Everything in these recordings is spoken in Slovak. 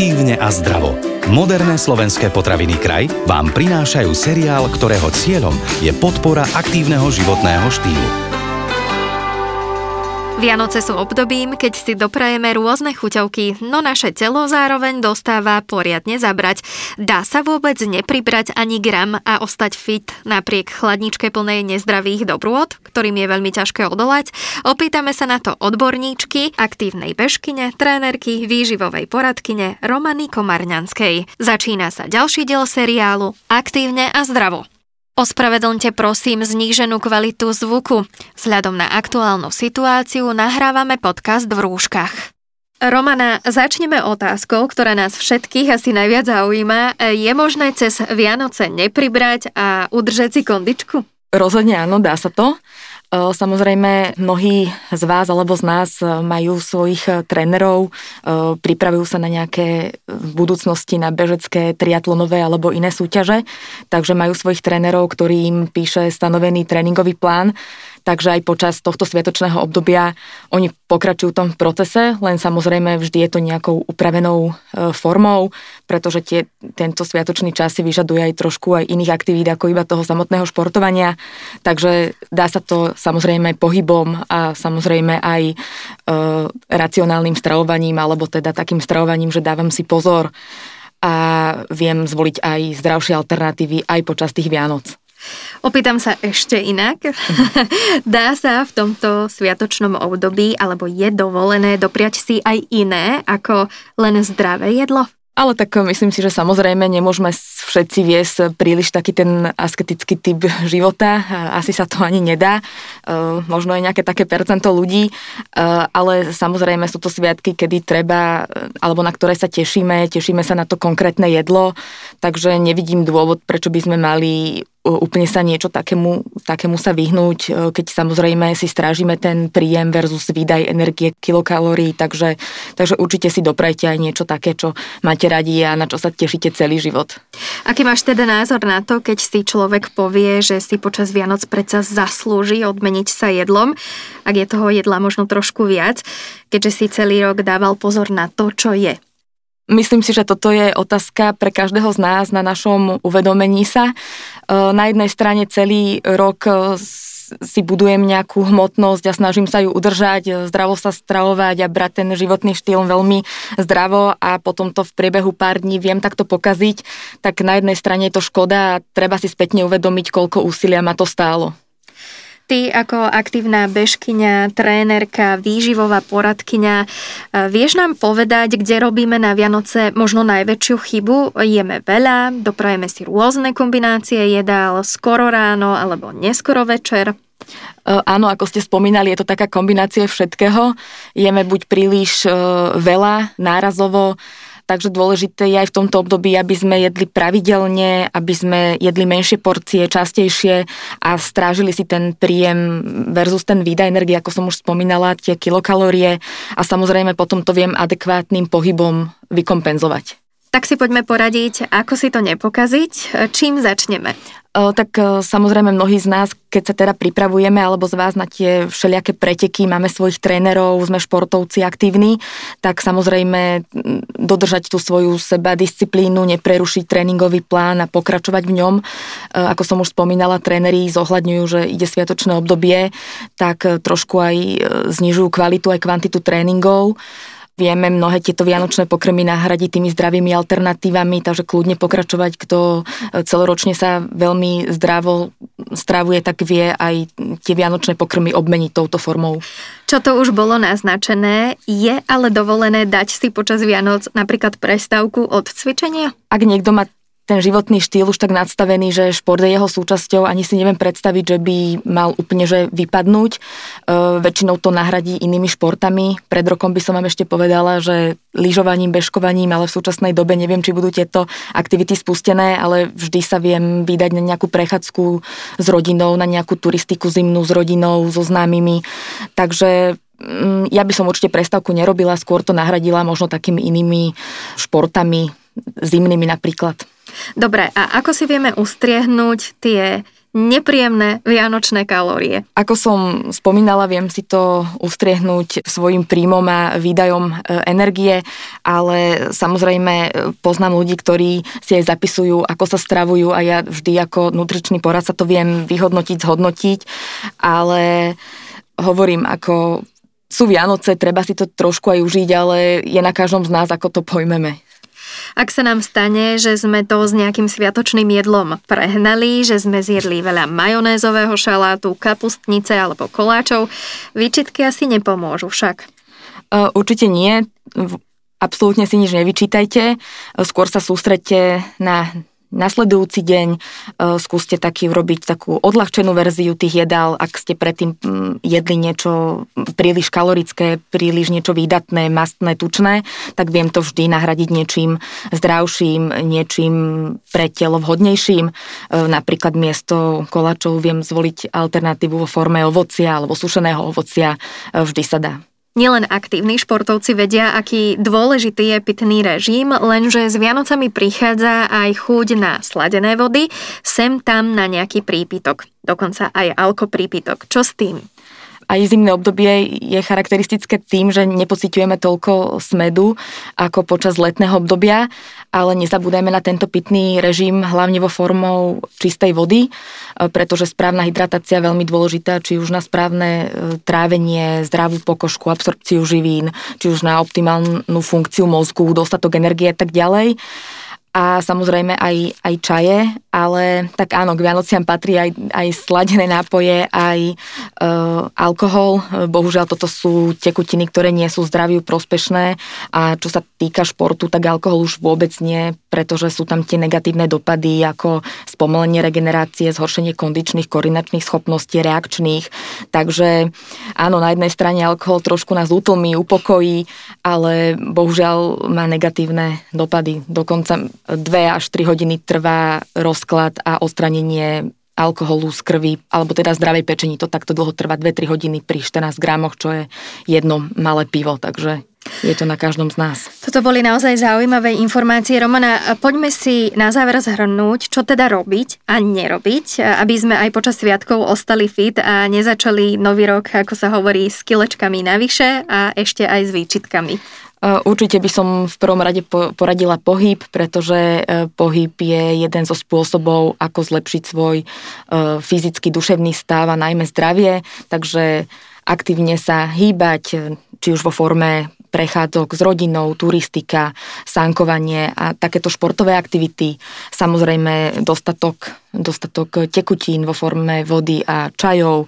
Aktívne a zdravo. Moderné slovenské potraviny kraj vám prinášajú seriál, ktorého cieľom je podpora aktívneho životného štýlu. Vianoce sú obdobím, keď si doprajeme rôzne chuťovky, no naše telo zároveň dostáva poriadne zabrať. Dá sa vôbec nepribrať ani gram a ostať fit napriek chladničke plnej nezdravých dobrôd, ktorým je veľmi ťažké odolať? Opýtame sa na to odborníčky, aktívnej bežkyne, trénerky, výživovej poradkyne Romany Komarňanskej. Začína sa ďalší diel seriálu Aktívne a zdravo. Ospravedlňte prosím zníženú kvalitu zvuku. Vzhľadom na aktuálnu situáciu nahrávame podcast v rúškach. Romana, začneme otázkou, ktorá nás všetkých asi najviac zaujíma. Je možné cez Vianoce nepribrať a udržať si kondičku? Rozhodne áno, dá sa to. Samozrejme, mnohí z vás alebo z nás majú svojich trénerov, pripravujú sa na nejaké v budúcnosti na bežecké, triatlonové alebo iné súťaže, takže majú svojich trénerov, ktorý im píše stanovený tréningový plán takže aj počas tohto sviatočného obdobia oni pokračujú v tom procese, len samozrejme vždy je to nejakou upravenou e, formou, pretože tie, tento sviatočný čas si vyžaduje aj trošku aj iných aktivít ako iba toho samotného športovania, takže dá sa to samozrejme pohybom a samozrejme aj e, racionálnym stravovaním alebo teda takým stravovaním, že dávam si pozor a viem zvoliť aj zdravšie alternatívy aj počas tých Vianoc. Opýtam sa ešte inak. Dá sa v tomto sviatočnom období, alebo je dovolené dopriať si aj iné ako len zdravé jedlo? Ale tak myslím si, že samozrejme nemôžeme všetci viesť príliš taký ten asketický typ života. Asi sa to ani nedá. E, možno je nejaké také percento ľudí, e, ale samozrejme sú to sviatky, kedy treba, alebo na ktoré sa tešíme, tešíme sa na to konkrétne jedlo, takže nevidím dôvod, prečo by sme mali úplne sa niečo takému, takému sa vyhnúť, e, keď samozrejme si strážime ten príjem versus výdaj energie kilokalórií, takže, takže určite si doprajte aj niečo také, čo máte radi a na čo sa tešíte celý život. Aký máš teda názor na to, keď si človek povie, že si počas Vianoc predsa zaslúži odmeniť sa jedlom, ak je toho jedla možno trošku viac, keďže si celý rok dával pozor na to, čo je? Myslím si, že toto je otázka pre každého z nás na našom uvedomení sa. E, na jednej strane celý rok e, si budujem nejakú hmotnosť a snažím sa ju udržať, e, zdravo sa stravovať a brať ten životný štýl veľmi zdravo a potom to v priebehu pár dní viem takto pokaziť, tak na jednej strane je to škoda a treba si spätne uvedomiť, koľko úsilia ma to stálo. Ty ako aktívna bežkyňa, trénerka, výživová poradkyňa, e, vieš nám povedať, kde robíme na Vianoce možno najväčšiu chybu? Jeme veľa, doprajeme si rôzne kombinácie jedál, skoro ráno alebo neskoro večer? E, áno, ako ste spomínali, je to taká kombinácia všetkého. Jeme buď príliš e, veľa, nárazovo, Takže dôležité je aj v tomto období, aby sme jedli pravidelne, aby sme jedli menšie porcie, častejšie a strážili si ten príjem versus ten výdaj energie, ako som už spomínala, tie kilokalórie a samozrejme potom to viem adekvátnym pohybom vykompenzovať. Tak si poďme poradiť, ako si to nepokaziť. Čím začneme? Tak samozrejme mnohí z nás, keď sa teda pripravujeme, alebo z vás na tie všelijaké preteky, máme svojich trénerov, sme športovci aktívni, tak samozrejme dodržať tú svoju seba disciplínu, neprerušiť tréningový plán a pokračovať v ňom. Ako som už spomínala, tréneri zohľadňujú, že ide sviatočné obdobie, tak trošku aj znižujú kvalitu aj kvantitu tréningov vieme mnohé tieto vianočné pokrmy nahradiť tými zdravými alternatívami, takže kľudne pokračovať, kto e, celoročne sa veľmi zdravo stravuje, tak vie aj tie vianočné pokrmy obmeniť touto formou. Čo to už bolo naznačené, je ale dovolené dať si počas Vianoc napríklad prestávku od cvičenia? Ak niekto má ten životný štýl už tak nadstavený, že šport je jeho súčasťou, ani si neviem predstaviť, že by mal úplne že vypadnúť. E, väčšinou to nahradí inými športami. Pred rokom by som vám ešte povedala, že lyžovaním, bežkovaním, ale v súčasnej dobe neviem, či budú tieto aktivity spustené, ale vždy sa viem vydať na nejakú prechádzku s rodinou, na nejakú turistiku zimnú s rodinou, so známymi. Takže mm, ja by som určite prestávku nerobila, skôr to nahradila možno takými inými športami, zimnými napríklad. Dobre, a ako si vieme ustriehnúť tie nepríjemné vianočné kalórie. Ako som spomínala, viem si to ustriehnúť svojim príjmom a výdajom e, energie, ale samozrejme e, poznám ľudí, ktorí si aj zapisujú, ako sa stravujú a ja vždy ako nutričný poradca to viem vyhodnotiť, zhodnotiť, ale hovorím, ako sú Vianoce, treba si to trošku aj užiť, ale je na každom z nás, ako to pojmeme. Ak sa nám stane, že sme to s nejakým sviatočným jedlom prehnali, že sme zjedli veľa majonézového šalátu, kapustnice alebo koláčov, výčitky asi nepomôžu však. Určite nie. Absolútne si nič nevyčítajte. Skôr sa sústredte na nasledujúci deň e, skúste taký urobiť takú odľahčenú verziu tých jedál, ak ste predtým mm, jedli niečo príliš kalorické, príliš niečo výdatné, mastné, tučné, tak viem to vždy nahradiť niečím zdravším, niečím pre telo vhodnejším. E, napríklad miesto koláčov viem zvoliť alternatívu vo forme ovocia alebo sušeného ovocia. E, vždy sa dá. Nielen aktívni športovci vedia, aký dôležitý je pitný režim, lenže s Vianocami prichádza aj chuť na sladené vody, sem tam na nejaký prípitok, dokonca aj alkoprípitok. Čo s tým? Aj zimné obdobie je charakteristické tým, že nepociťujeme toľko smedu ako počas letného obdobia, ale nezabúdajme na tento pitný režim hlavne vo formou čistej vody, e, pretože správna hydratácia je veľmi dôležitá, či už na správne e, trávenie, zdravú pokožku, absorpciu živín, či už na optimálnu funkciu mozgu, dostatok energie a tak ďalej a samozrejme aj, aj čaje, ale tak áno, k Vianociam patrí aj, aj sladené nápoje, aj e, alkohol. Bohužiaľ, toto sú tekutiny, ktoré nie sú zdraviu prospešné a čo sa týka športu, tak alkohol už vôbec nie, pretože sú tam tie negatívne dopady ako spomalenie regenerácie, zhoršenie kondičných, koordinačných schopností, reakčných. Takže áno, na jednej strane alkohol trošku nás utlmí, upokojí, ale bohužiaľ má negatívne dopady. Dokonca 2 až 3 hodiny trvá rozklad a odstranenie alkoholu z krvi, alebo teda zdravej pečení. To takto dlho trvá 2-3 hodiny pri 14 gramoch, čo je jedno malé pivo, takže je to na každom z nás. Toto boli naozaj zaujímavé informácie. Romana, poďme si na záver zhrnúť, čo teda robiť a nerobiť, aby sme aj počas sviatkov ostali fit a nezačali nový rok, ako sa hovorí, s kilečkami navyše a ešte aj s výčitkami. Určite by som v prvom rade poradila pohyb, pretože e, pohyb je jeden zo spôsobov, ako zlepšiť svoj e, fyzický, duševný stav a najmä zdravie. Takže aktívne sa hýbať, či už vo forme prechádzok s rodinou, turistika, sankovanie a takéto športové aktivity. Samozrejme dostatok, dostatok tekutín vo forme vody a čajov,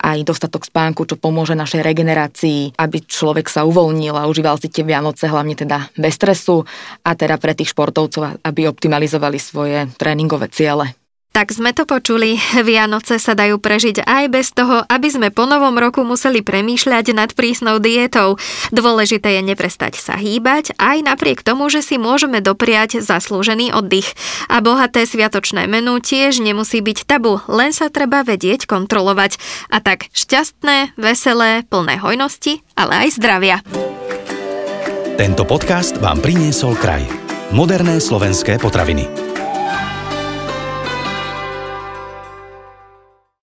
aj dostatok spánku, čo pomôže našej regenerácii, aby človek sa uvoľnil a užíval si tie Vianoce hlavne teda bez stresu a teda pre tých športovcov, aby optimalizovali svoje tréningové ciele. Tak sme to počuli, Vianoce sa dajú prežiť aj bez toho, aby sme po novom roku museli premýšľať nad prísnou dietou. Dôležité je neprestať sa hýbať, aj napriek tomu, že si môžeme dopriať zaslúžený oddych. A bohaté sviatočné menu tiež nemusí byť tabu, len sa treba vedieť kontrolovať. A tak šťastné, veselé, plné hojnosti, ale aj zdravia. Tento podcast vám priniesol kraj. Moderné slovenské potraviny.